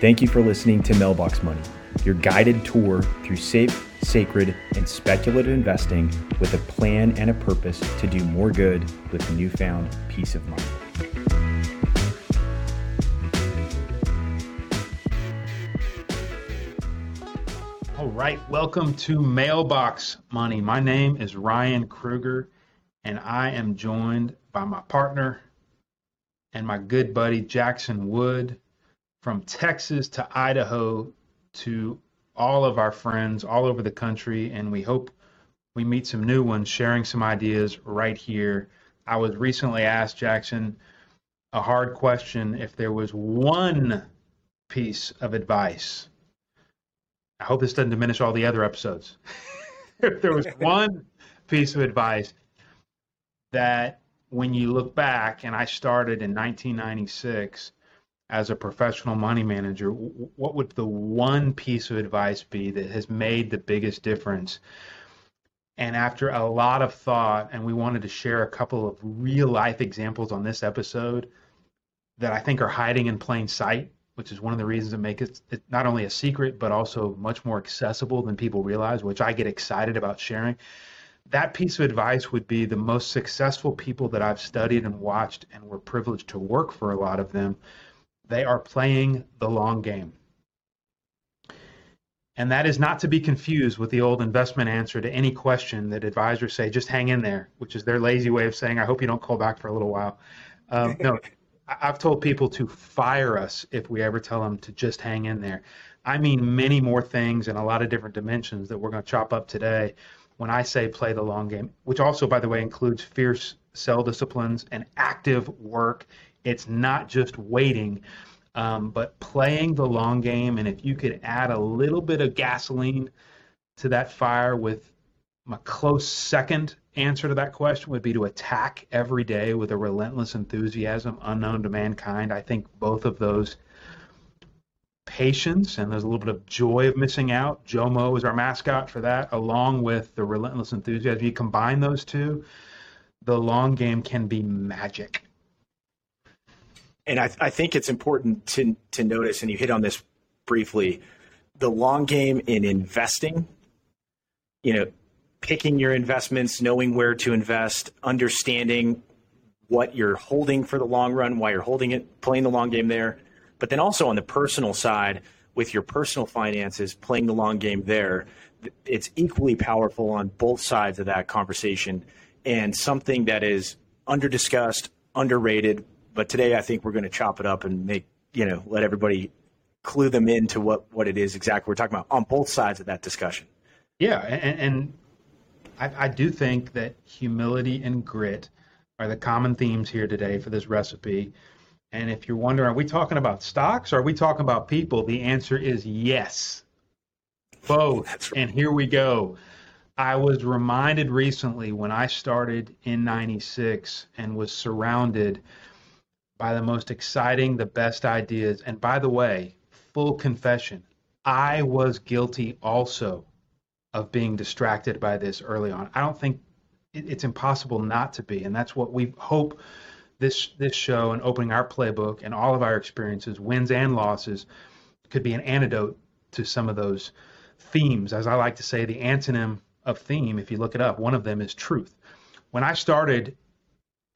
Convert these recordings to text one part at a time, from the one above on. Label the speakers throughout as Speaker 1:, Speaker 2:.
Speaker 1: Thank you for listening to Mailbox Money, your guided tour through safe, sacred, and speculative investing with a plan and a purpose to do more good with newfound peace of mind.
Speaker 2: All right, welcome to Mailbox Money. My name is Ryan Kruger, and I am joined by my partner and my good buddy Jackson Wood from Texas to Idaho to all of our friends all over the country. And we hope we meet some new ones sharing some ideas right here. I was recently asked, Jackson, a hard question if there was one piece of advice. I hope this doesn't diminish all the other episodes. if there was one piece of advice that when you look back, and I started in 1996 as a professional money manager, what would the one piece of advice be that has made the biggest difference? And after a lot of thought, and we wanted to share a couple of real life examples on this episode that I think are hiding in plain sight, which is one of the reasons that make it, it not only a secret, but also much more accessible than people realize, which I get excited about sharing that piece of advice would be the most successful people that I've studied and watched and were privileged to work for a lot of them. They are playing the long game. And that is not to be confused with the old investment answer to any question that advisors say, just hang in there, which is their lazy way of saying, I hope you don't call back for a little while. Um, no, I've told people to fire us if we ever tell them to just hang in there. I mean, many more things in a lot of different dimensions that we're going to chop up today when I say play the long game, which also, by the way, includes fierce sell disciplines and active work. It's not just waiting, um, but playing the long game. And if you could add a little bit of gasoline to that fire with my close second answer to that question would be to attack every day with a relentless enthusiasm unknown to mankind. I think both of those patience and there's a little bit of joy of missing out. Jomo is our mascot for that, along with the relentless enthusiasm. If You combine those two, the long game can be magic.
Speaker 1: And I, I think it's important to to notice, and you hit on this briefly, the long game in investing. You know, picking your investments, knowing where to invest, understanding what you're holding for the long run, why you're holding it, playing the long game there but then also on the personal side, with your personal finances, playing the long game there, it's equally powerful on both sides of that conversation and something that is under discussed, underrated. But today, I think we're going to chop it up and make, you know, let everybody clue them into what, what it is exactly we're talking about on both sides of that discussion.
Speaker 2: Yeah. And, and I, I do think that humility and grit are the common themes here today for this recipe. And if you're wondering, are we talking about stocks or are we talking about people? The answer is yes. Both. Right. And here we go. I was reminded recently when I started in 96 and was surrounded by the most exciting, the best ideas. And by the way, full confession, I was guilty also of being distracted by this early on. I don't think it's impossible not to be. And that's what we hope this this show and opening our playbook and all of our experiences, wins and losses, could be an antidote to some of those themes. As I like to say, the antonym of theme, if you look it up, one of them is truth. When I started,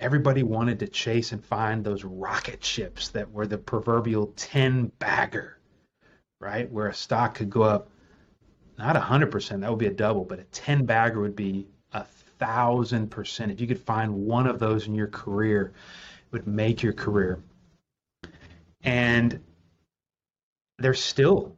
Speaker 2: everybody wanted to chase and find those rocket ships that were the proverbial 10 bagger, right? Where a stock could go up not 100%, that would be a double, but a 10 bagger would be a thousand percent. If you could find one of those in your career, it would make your career. And they're still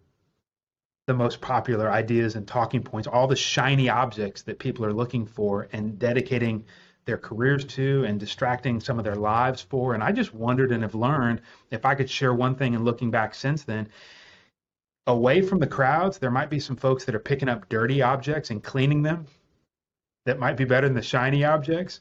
Speaker 2: the most popular ideas and talking points, all the shiny objects that people are looking for and dedicating their careers to and distracting some of their lives for. And I just wondered and have learned if I could share one thing and looking back since then, away from the crowds, there might be some folks that are picking up dirty objects and cleaning them that might be better than the shiny objects.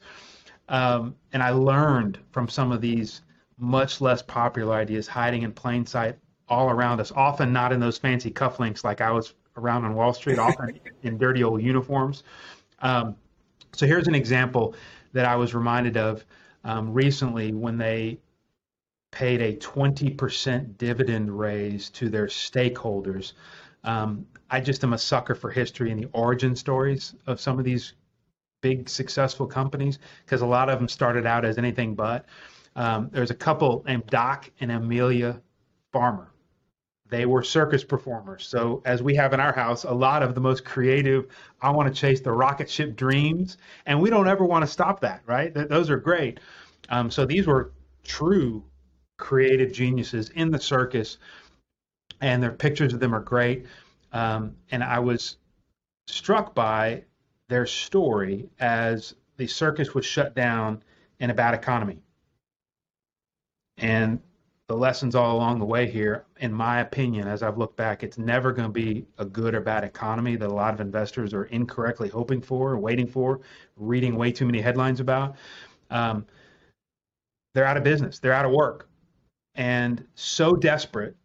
Speaker 2: Um, and I learned from some of these much less popular ideas hiding in plain sight all around us, often not in those fancy cufflinks like I was around on Wall Street, often in dirty old uniforms. Um, so here's an example that I was reminded of um, recently when they paid a 20% dividend raise to their stakeholders. Um, I just am a sucker for history and the origin stories of some of these big successful companies because a lot of them started out as anything but. Um, there's a couple named Doc and Amelia Farmer. They were circus performers. So, as we have in our house, a lot of the most creative, I want to chase the rocket ship dreams. And we don't ever want to stop that, right? Th- those are great. Um, so, these were true creative geniuses in the circus, and their pictures of them are great. Um, and I was struck by their story as the circus was shut down in a bad economy. And the lessons all along the way here, in my opinion, as I've looked back, it's never going to be a good or bad economy that a lot of investors are incorrectly hoping for, waiting for, reading way too many headlines about. Um, they're out of business, they're out of work. And so desperate,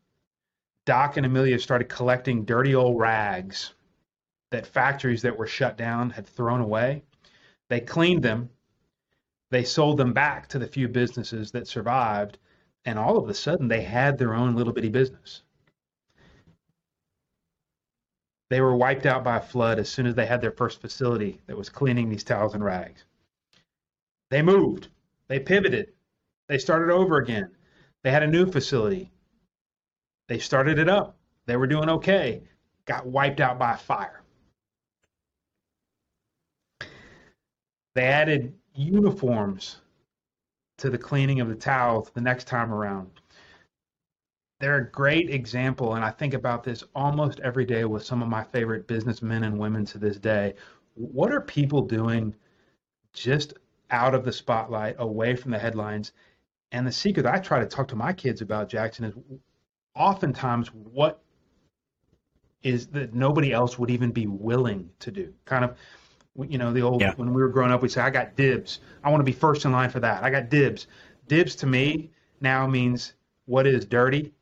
Speaker 2: Doc and Amelia started collecting dirty old rags that factories that were shut down had thrown away. They cleaned them, they sold them back to the few businesses that survived and all of a sudden they had their own little bitty business. They were wiped out by a flood as soon as they had their first facility that was cleaning these towels and rags. They moved, they pivoted, they started over again. They had a new facility. They started it up. They were doing okay. Got wiped out by fire. They added uniforms to the cleaning of the towels the next time around. They're a great example, and I think about this almost every day with some of my favorite businessmen and women to this day. What are people doing just out of the spotlight, away from the headlines? And the secret I try to talk to my kids about, Jackson, is oftentimes what is that nobody else would even be willing to do. Kind of you know, the old yeah. when we were growing up, we say, "I got dibs. I want to be first in line for that. I got dibs." Dibs to me now means what is dirty,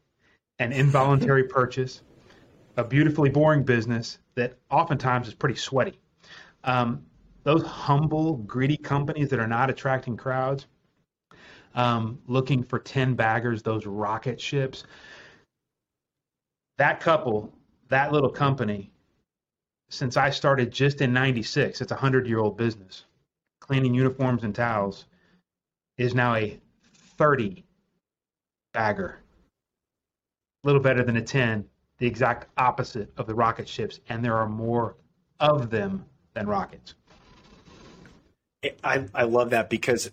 Speaker 2: an involuntary purchase, a beautifully boring business that oftentimes is pretty sweaty. Um, those humble, greedy companies that are not attracting crowds, um, looking for ten baggers, those rocket ships. That couple, that little company since I started just in 96, it's a 100 year old business. Cleaning uniforms and towels is now a 30 bagger. A little better than a 10, the exact opposite of the rocket ships. And there are more of them than rockets.
Speaker 1: I, I love that because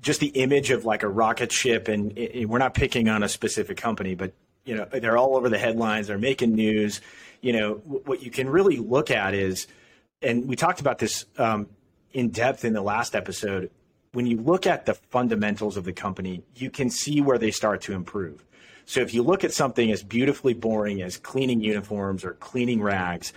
Speaker 1: just the image of like a rocket ship, and we're not picking on a specific company, but you know they're all over the headlines, they're making news you know, what you can really look at is, and we talked about this um, in depth in the last episode. When you look at the fundamentals of the company, you can see where they start to improve. So if you look at something as beautifully boring as cleaning uniforms or cleaning rags,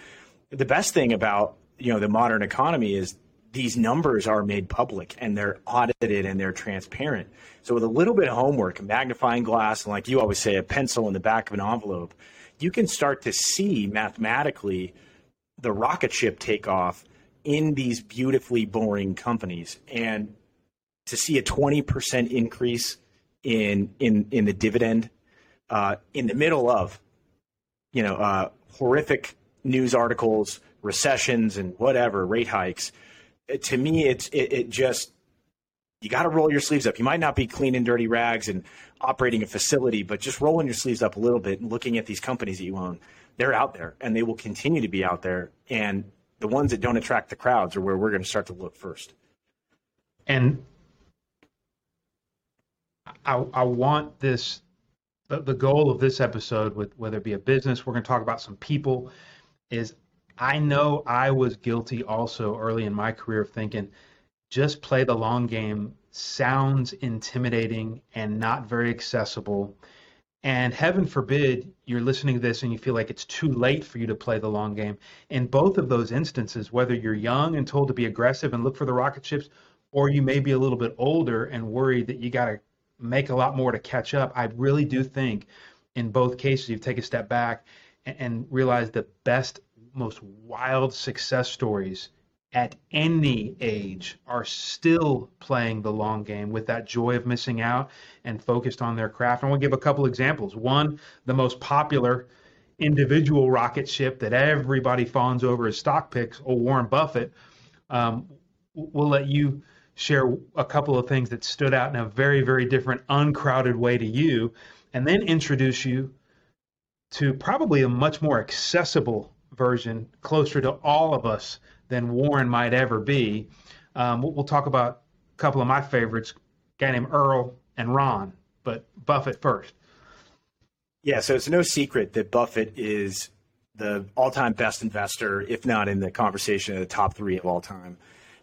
Speaker 1: the best thing about you know the modern economy is these numbers are made public and they're audited and they're transparent. So with a little bit of homework, a magnifying glass, and like you always say, a pencil in the back of an envelope, you can start to see mathematically the rocket ship take off in these beautifully boring companies. And to see a 20% increase in in in the dividend uh, in the middle of you know uh, horrific news articles recessions and whatever rate hikes to me it's it, it just you got to roll your sleeves up. You might not be cleaning dirty rags and operating a facility, but just rolling your sleeves up a little bit and looking at these companies that you own, they're out there and they will continue to be out there. And the ones that don't attract the crowds are where we're going to start to look first.
Speaker 2: And I, I want this, the, the goal of this episode, with whether it be a business, we're going to talk about some people, is I know I was guilty also early in my career of thinking, just play the long game sounds intimidating and not very accessible. And heaven forbid you're listening to this and you feel like it's too late for you to play the long game. In both of those instances, whether you're young and told to be aggressive and look for the rocket ships, or you may be a little bit older and worried that you got to make a lot more to catch up, I really do think in both cases you take a step back and, and realize the best, most wild success stories at any age are still playing the long game with that joy of missing out and focused on their craft. I want to give a couple examples. One, the most popular individual rocket ship that everybody fawns over is stock picks, or Warren Buffett. Um, we'll let you share a couple of things that stood out in a very, very different, uncrowded way to you, and then introduce you to probably a much more accessible version, closer to all of us than Warren might ever be. Um, we'll, talk about a couple of my favorites, a guy named Earl and Ron, but Buffett first.
Speaker 1: Yeah, so it's no secret that Buffett is the all-time best investor, if not in the conversation of the top three of all time.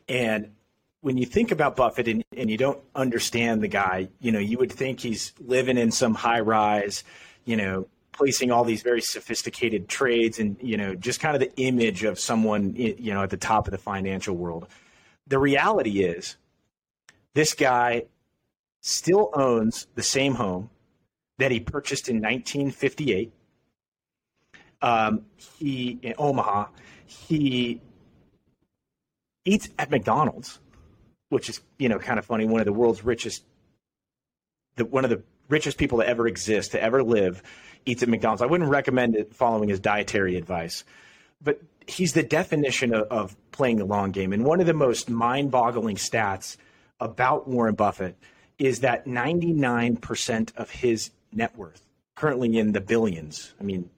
Speaker 1: And when you think about Buffett and, and you don't understand the guy, you know, you would think he's living in some high rise, you know, placing all these very sophisticated trades and, you know, just kind of the image of someone, you know, at the top of the financial world. The reality is this guy still owns the same home that he purchased in 1958. Um, he in Omaha. He eats at McDonald's which is you know kind of funny. One of the world's richest, the one of the richest people to ever exist, to ever live, eats at McDonald's. I wouldn't recommend it following his dietary advice, but he's the definition of, of playing the long game. And one of the most mind-boggling stats about Warren Buffett is that 99% of his net worth, currently in the billions, I mean,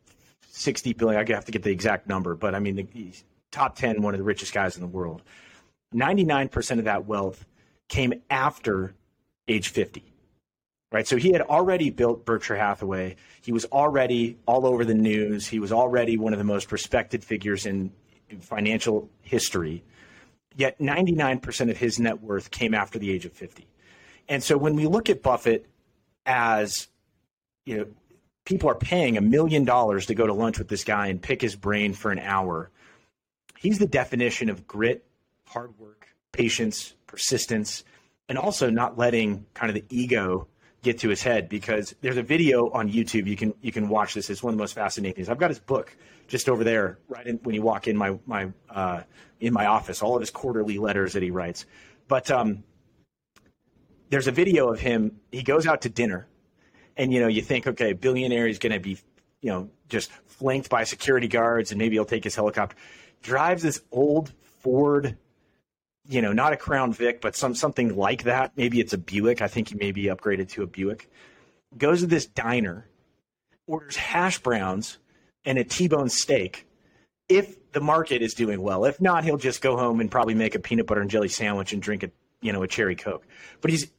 Speaker 1: 60 billion, I have to get the exact number, but I mean, the, top 10, one of the richest guys in the world 99% of that wealth came after age 50. Right? So he had already built Berkshire Hathaway. He was already all over the news. He was already one of the most respected figures in, in financial history. Yet 99% of his net worth came after the age of 50. And so when we look at Buffett as, you know, people are paying a million dollars to go to lunch with this guy and pick his brain for an hour, he's the definition of grit hard work, patience, persistence, and also not letting kind of the ego get to his head because there's a video on YouTube you can you can watch this. It's one of the most fascinating things. I've got his book just over there, right in, when you walk in my my uh, in my office. All of his quarterly letters that he writes, but um, there's a video of him. He goes out to dinner, and you know you think, okay, billionaire is going to be, you know, just flanked by security guards, and maybe he'll take his helicopter. Drives this old Ford you know, not a Crown Vic, but some something like that. Maybe it's a Buick. I think he may be upgraded to a Buick. Goes to this diner, orders hash browns and a T-bone steak. If the market is doing well, if not, he'll just go home and probably make a peanut butter and jelly sandwich and drink a you know a cherry coke. But he's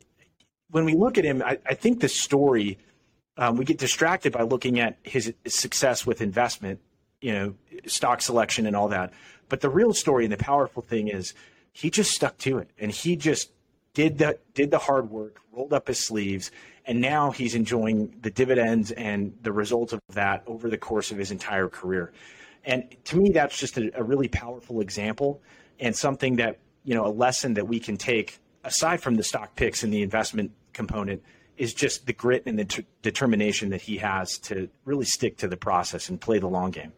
Speaker 1: when we look at him, I, I think the story um, we get distracted by looking at his success with investment, you know, stock selection and all that. But the real story and the powerful thing is he just stuck to it and he just did the did the hard work, rolled up his sleeves, and now he's enjoying the dividends and the results of that over the course of his entire career. And to me, that's just a, a really powerful example and something that you know a lesson that we can take aside from the stock picks and the investment component is just the grit and the t- determination that he has to really stick to the process and play the long game.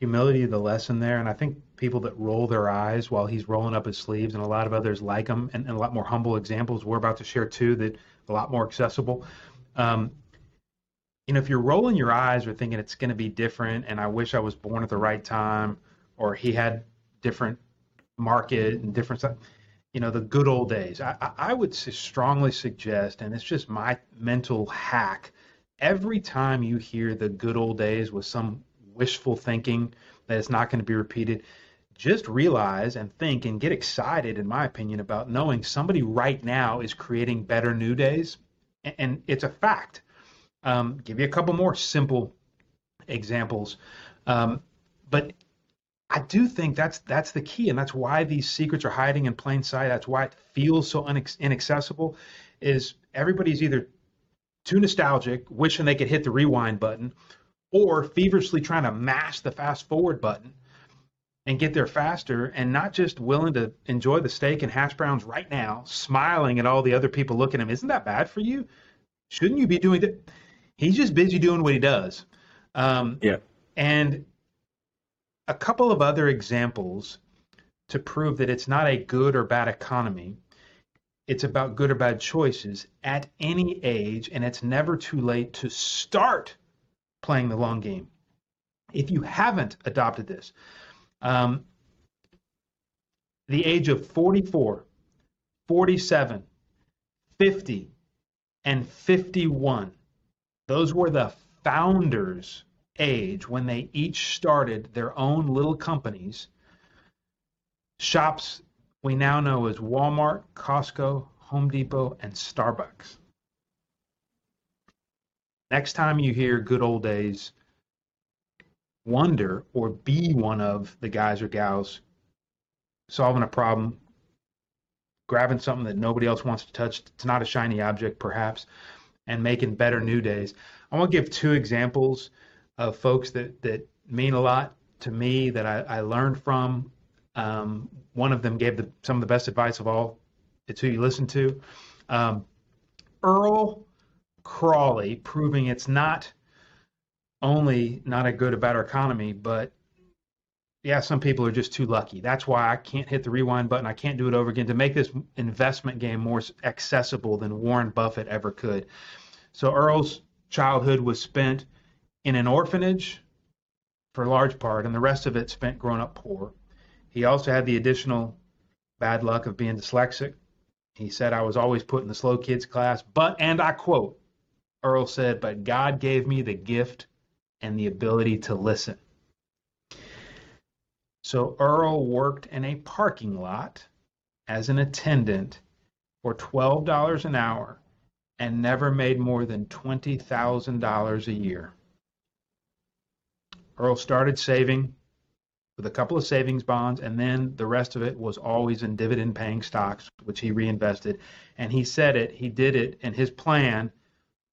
Speaker 2: Humility, the lesson there, and I think people that roll their eyes while he's rolling up his sleeves, and a lot of others like him, and, and a lot more humble examples. We're about to share too that a lot more accessible. Um, you know, if you're rolling your eyes or thinking it's going to be different, and I wish I was born at the right time, or he had different market and different stuff, you know, the good old days. I, I would strongly suggest, and it's just my mental hack. Every time you hear the good old days with some wishful thinking that it's not going to be repeated, just realize and think and get excited, in my opinion, about knowing somebody right now is creating better new days. And it's a fact. Um, give you a couple more simple examples. Um, but I do think that's that's the key, and that's why these secrets are hiding in plain sight. That's why it feels so inaccessible. Is everybody's either too nostalgic, wishing they could hit the rewind button, or feverishly trying to mash the fast forward button and get there faster and not just willing to enjoy the steak and hash browns right now, smiling at all the other people looking at him. Isn't that bad for you? Shouldn't you be doing that? He's just busy doing what he does.
Speaker 1: Um, yeah.
Speaker 2: And a couple of other examples to prove that it's not a good or bad economy. It's about good or bad choices at any age, and it's never too late to start playing the long game. If you haven't adopted this, um, the age of 44, 47, 50, and 51, those were the founders' age when they each started their own little companies. Shops we now know as Walmart, Costco, Home Depot, and Starbucks. Next time you hear good old days, wonder or be one of the guys or gals solving a problem, grabbing something that nobody else wants to touch. It's not a shiny object, perhaps, and making better new days. I want to give two examples of folks that, that mean a lot to me that I, I learned from. Um, one of them gave the, some of the best advice of all. It's who you listen to. Um, Earl Crawley, proving it's not only not a good about our economy, but yeah, some people are just too lucky. That's why I can't hit the rewind button. I can't do it over again to make this investment game more accessible than Warren Buffett ever could. So Earl's childhood was spent in an orphanage for a large part, and the rest of it spent growing up poor. He also had the additional bad luck of being dyslexic. He said, I was always put in the slow kids class, but, and I quote, Earl said, but God gave me the gift and the ability to listen. So Earl worked in a parking lot as an attendant for $12 an hour and never made more than $20,000 a year. Earl started saving with a couple of savings bonds, and then the rest of it was always in dividend paying stocks, which he reinvested. And he said it, he did it, and his plan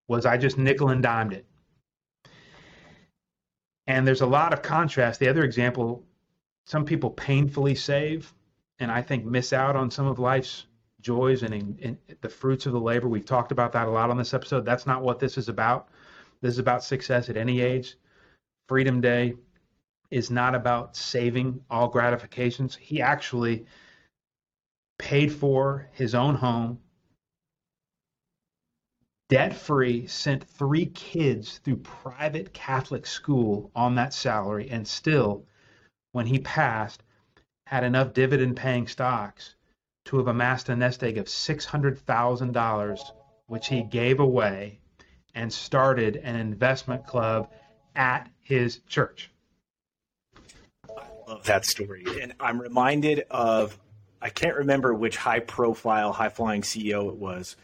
Speaker 2: was I just nickel and dimed it. And there's a lot of contrast. The other example some people painfully save and I think miss out on some of life's joys and in the fruits of the labor. We've talked about that a lot on this episode. That's not what this is about. This is about success at any age. Freedom Day is not about saving all gratifications. He actually paid for his own home, debt free, sent three kids through private Catholic school on that salary, and still when he passed, had enough dividend paying stocks to have amassed a nest egg of $600,000, which he gave away and started an investment club at his church.
Speaker 1: I love that story. And I'm reminded of, I can't remember which high profile, high flying CEO it was.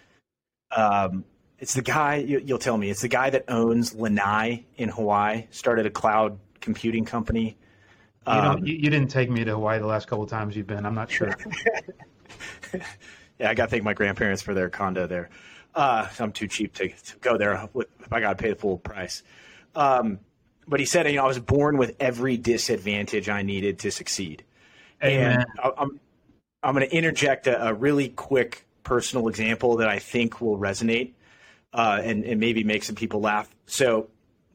Speaker 1: Um, it's the guy, you, will tell me, it's the guy that owns Lanai in Hawaii, started a cloud computing company.
Speaker 2: You, um, you, you, didn't take me to Hawaii the last couple of times you've been. I'm not sure.
Speaker 1: yeah, I got to thank my grandparents for their condo there. Uh, I'm too cheap to, to go there if I got to pay the full price. Um, but he said, you know, I was born with every disadvantage I needed to succeed. Amen. And I'm, I'm going to interject a, a, really quick personal example that I think will resonate uh, and, and maybe make some people laugh. So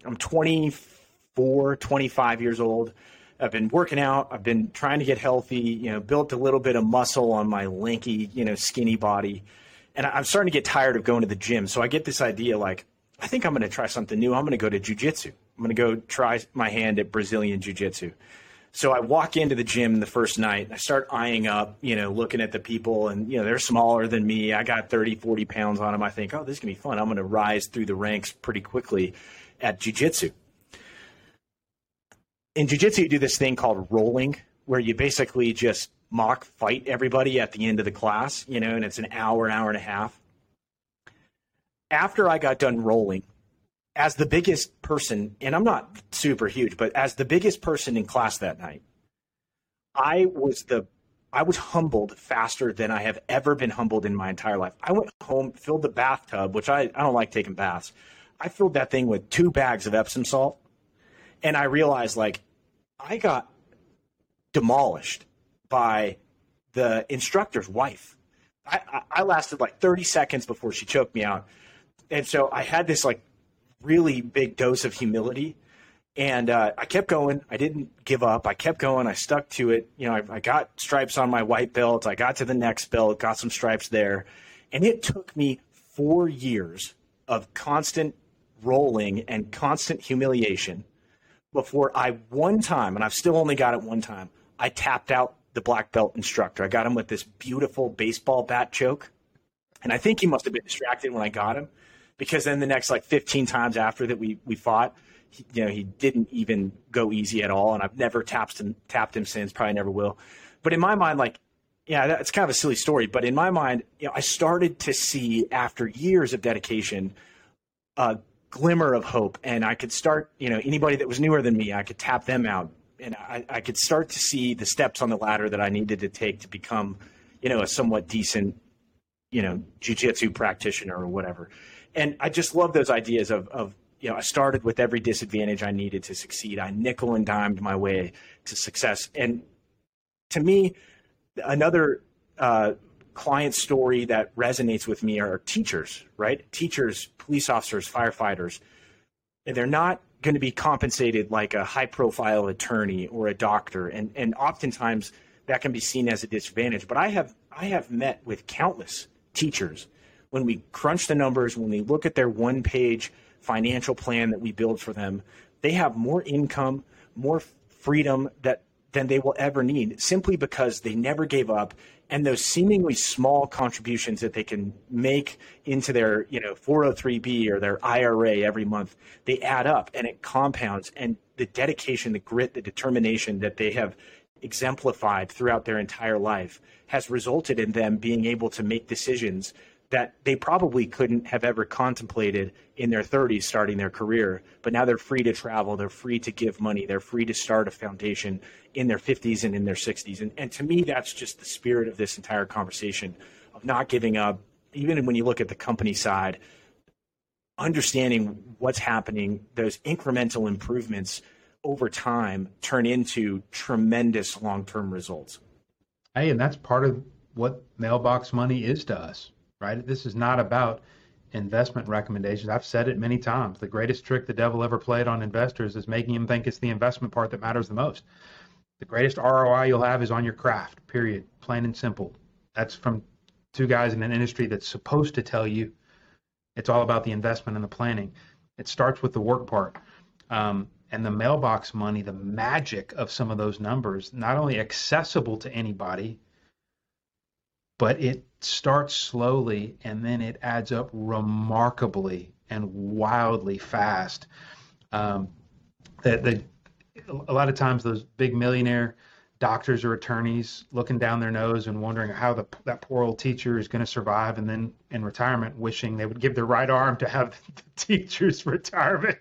Speaker 1: I'm 24, 25 years old. I've been working out. I've been trying to get healthy. You know, built a little bit of muscle on my lanky, you know, skinny body, and I'm starting to get tired of going to the gym. So I get this idea, like, I think I'm going to try something new. I'm going to go to jujitsu. I'm going to go try my hand at Brazilian jiu-jitsu. So I walk into the gym the first night. I start eyeing up, you know, looking at the people, and you know they're smaller than me. I got 30, 40 pounds on them. I think, oh, this is gonna be fun. I'm going to rise through the ranks pretty quickly at jiu-jitsu in jiu-jitsu you do this thing called rolling where you basically just mock fight everybody at the end of the class you know and it's an hour an hour and a half after i got done rolling as the biggest person and i'm not super huge but as the biggest person in class that night i was the i was humbled faster than i have ever been humbled in my entire life i went home filled the bathtub which i, I don't like taking baths i filled that thing with two bags of epsom salt and i realized like I got demolished by the instructor's wife. I, I, I lasted like 30 seconds before she choked me out. And so I had this like really big dose of humility. And uh, I kept going. I didn't give up. I kept going. I stuck to it. You know, I, I got stripes on my white belt. I got to the next belt, got some stripes there. And it took me four years of constant rolling and constant humiliation before I one time, and I've still only got it one time, I tapped out the black belt instructor. I got him with this beautiful baseball bat choke. And I think he must have been distracted when I got him because then the next like 15 times after that we, we fought, he, you know, he didn't even go easy at all. And I've never tapped him, tapped him since, probably never will. But in my mind, like, yeah, that's kind of a silly story. But in my mind, you know, I started to see after years of dedication, a glimmer of hope. And I could start, you know, anybody that was newer than me, I could tap them out. And I, I could start to see the steps on the ladder that I needed to take to become, you know, a somewhat decent, you know, jujitsu practitioner or whatever. And I just love those ideas of, of, you know, I started with every disadvantage I needed to succeed. I nickel and dimed my way to success. And to me, another uh, client story that resonates with me are teachers, right? Teachers, police officers, firefighters. And they're not going to be compensated like a high profile attorney or a doctor. And, and oftentimes that can be seen as a disadvantage. But I have, I have met with countless teachers when we crunch the numbers, when we look at their one page financial plan that we build for them, they have more income, more freedom that than they will ever need simply because they never gave up and those seemingly small contributions that they can make into their you know 403b or their IRA every month they add up and it compounds and the dedication the grit the determination that they have exemplified throughout their entire life has resulted in them being able to make decisions that they probably couldn't have ever contemplated in their 30s starting their career but now they're free to travel they're free to give money they're free to start a foundation in their 50s and in their 60s and, and to me that's just the spirit of this entire conversation of not giving up even when you look at the company side understanding what's happening those incremental improvements over time turn into tremendous long-term results.
Speaker 2: Hey and that's part of what mailbox money is to us right? This is not about investment recommendations. I've said it many times. The greatest trick the devil ever played on investors is making them think it's the investment part that matters the most. The greatest ROI you'll have is on your craft, period. Plain and simple. That's from two guys in an industry that's supposed to tell you it's all about the investment and the planning. It starts with the work part. Um, and the mailbox money, the magic of some of those numbers, not only accessible to anybody, but it starts slowly and then it adds up remarkably and wildly fast. Um, that the, a lot of times those big millionaire doctors or attorneys looking down their nose and wondering how the, that poor old teacher is going to survive and then in retirement wishing they would give their right arm to have the teacher's retirement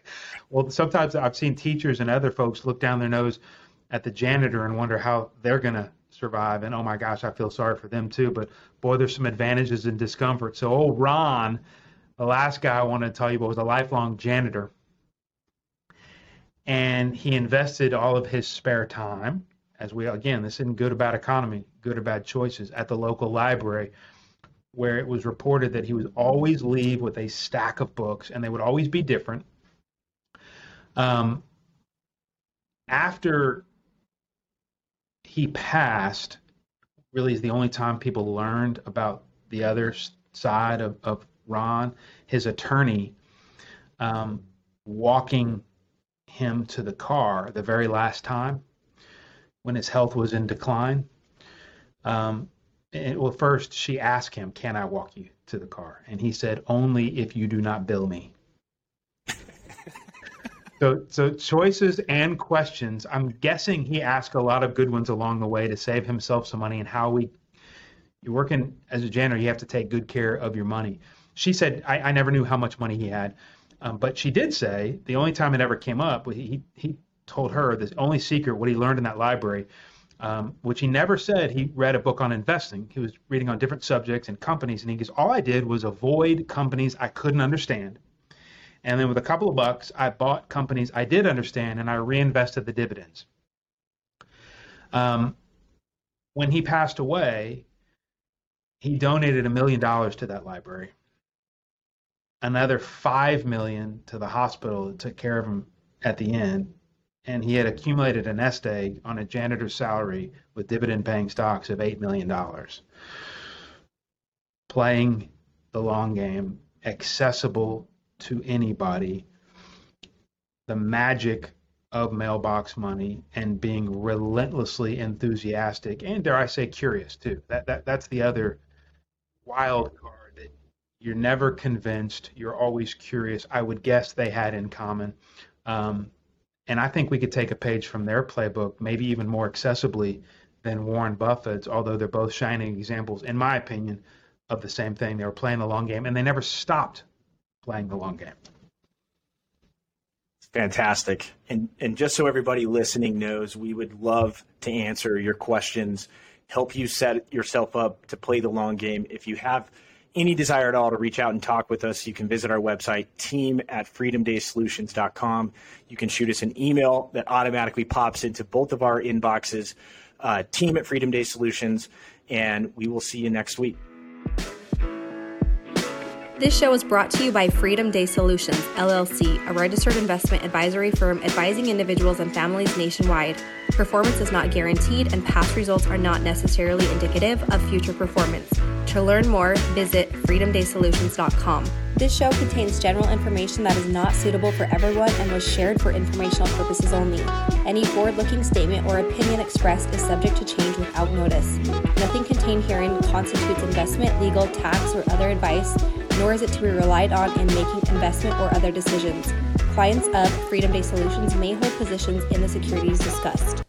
Speaker 2: well sometimes i've seen teachers and other folks look down their nose at the janitor and wonder how they're going to survive. And oh my gosh, I feel sorry for them too. But boy, there's some advantages and discomfort. So old Ron, the last guy I wanted to tell you about was a lifelong janitor. And he invested all of his spare time, as we again, this isn't good or bad economy, good or bad choices, at the local library, where it was reported that he would always leave with a stack of books, and they would always be different. Um, after he passed really is the only time people learned about the other side of, of Ron, his attorney, um, walking him to the car the very last time when his health was in decline. Um, and, well, first she asked him, "Can I walk you to the car?" And he said, "Only if you do not bill me." So, so choices and questions. I'm guessing he asked a lot of good ones along the way to save himself some money. And how we, you're working as a janitor, you have to take good care of your money. She said, I, I never knew how much money he had, um, but she did say the only time it ever came up, he he told her the only secret what he learned in that library, um, which he never said he read a book on investing. He was reading on different subjects and companies, and he goes, all I did was avoid companies I couldn't understand and then with a couple of bucks, I bought companies I did understand and I reinvested the dividends. Um, when he passed away, he donated a million dollars to that library, another five million to the hospital that took care of him at the end, and he had accumulated a nest egg on a janitor's salary with dividend paying stocks of $8 million. Playing the long game, accessible to anybody, the magic of mailbox money and being relentlessly enthusiastic and dare I say curious too. That, that that's the other wild card that you're never convinced, you're always curious. I would guess they had in common. Um, and I think we could take a page from their playbook, maybe even more accessibly than Warren Buffett's, although they're both shining examples, in my opinion, of the same thing. They were playing the long game and they never stopped playing the long game.
Speaker 1: Fantastic. And and just so everybody listening knows, we would love to answer your questions, help you set yourself up to play the long game. If you have any desire at all to reach out and talk with us, you can visit our website, team at freedomdaysolutions.com. You can shoot us an email that automatically pops into both of our inboxes, uh, team at Freedom and we will see you next week.
Speaker 3: This show is brought to you by Freedom Day Solutions, LLC, a registered investment advisory firm advising individuals and families nationwide. Performance is not guaranteed, and past results are not necessarily indicative of future performance. To learn more, visit freedomdaysolutions.com. This show contains general information that is not suitable for everyone and was shared for informational purposes only. Any forward looking statement or opinion expressed is subject to change without notice. Nothing contained herein constitutes investment, legal, tax, or other advice nor is it to be relied on in making investment or other decisions. Clients of Freedom Day Solutions may hold positions in the securities discussed.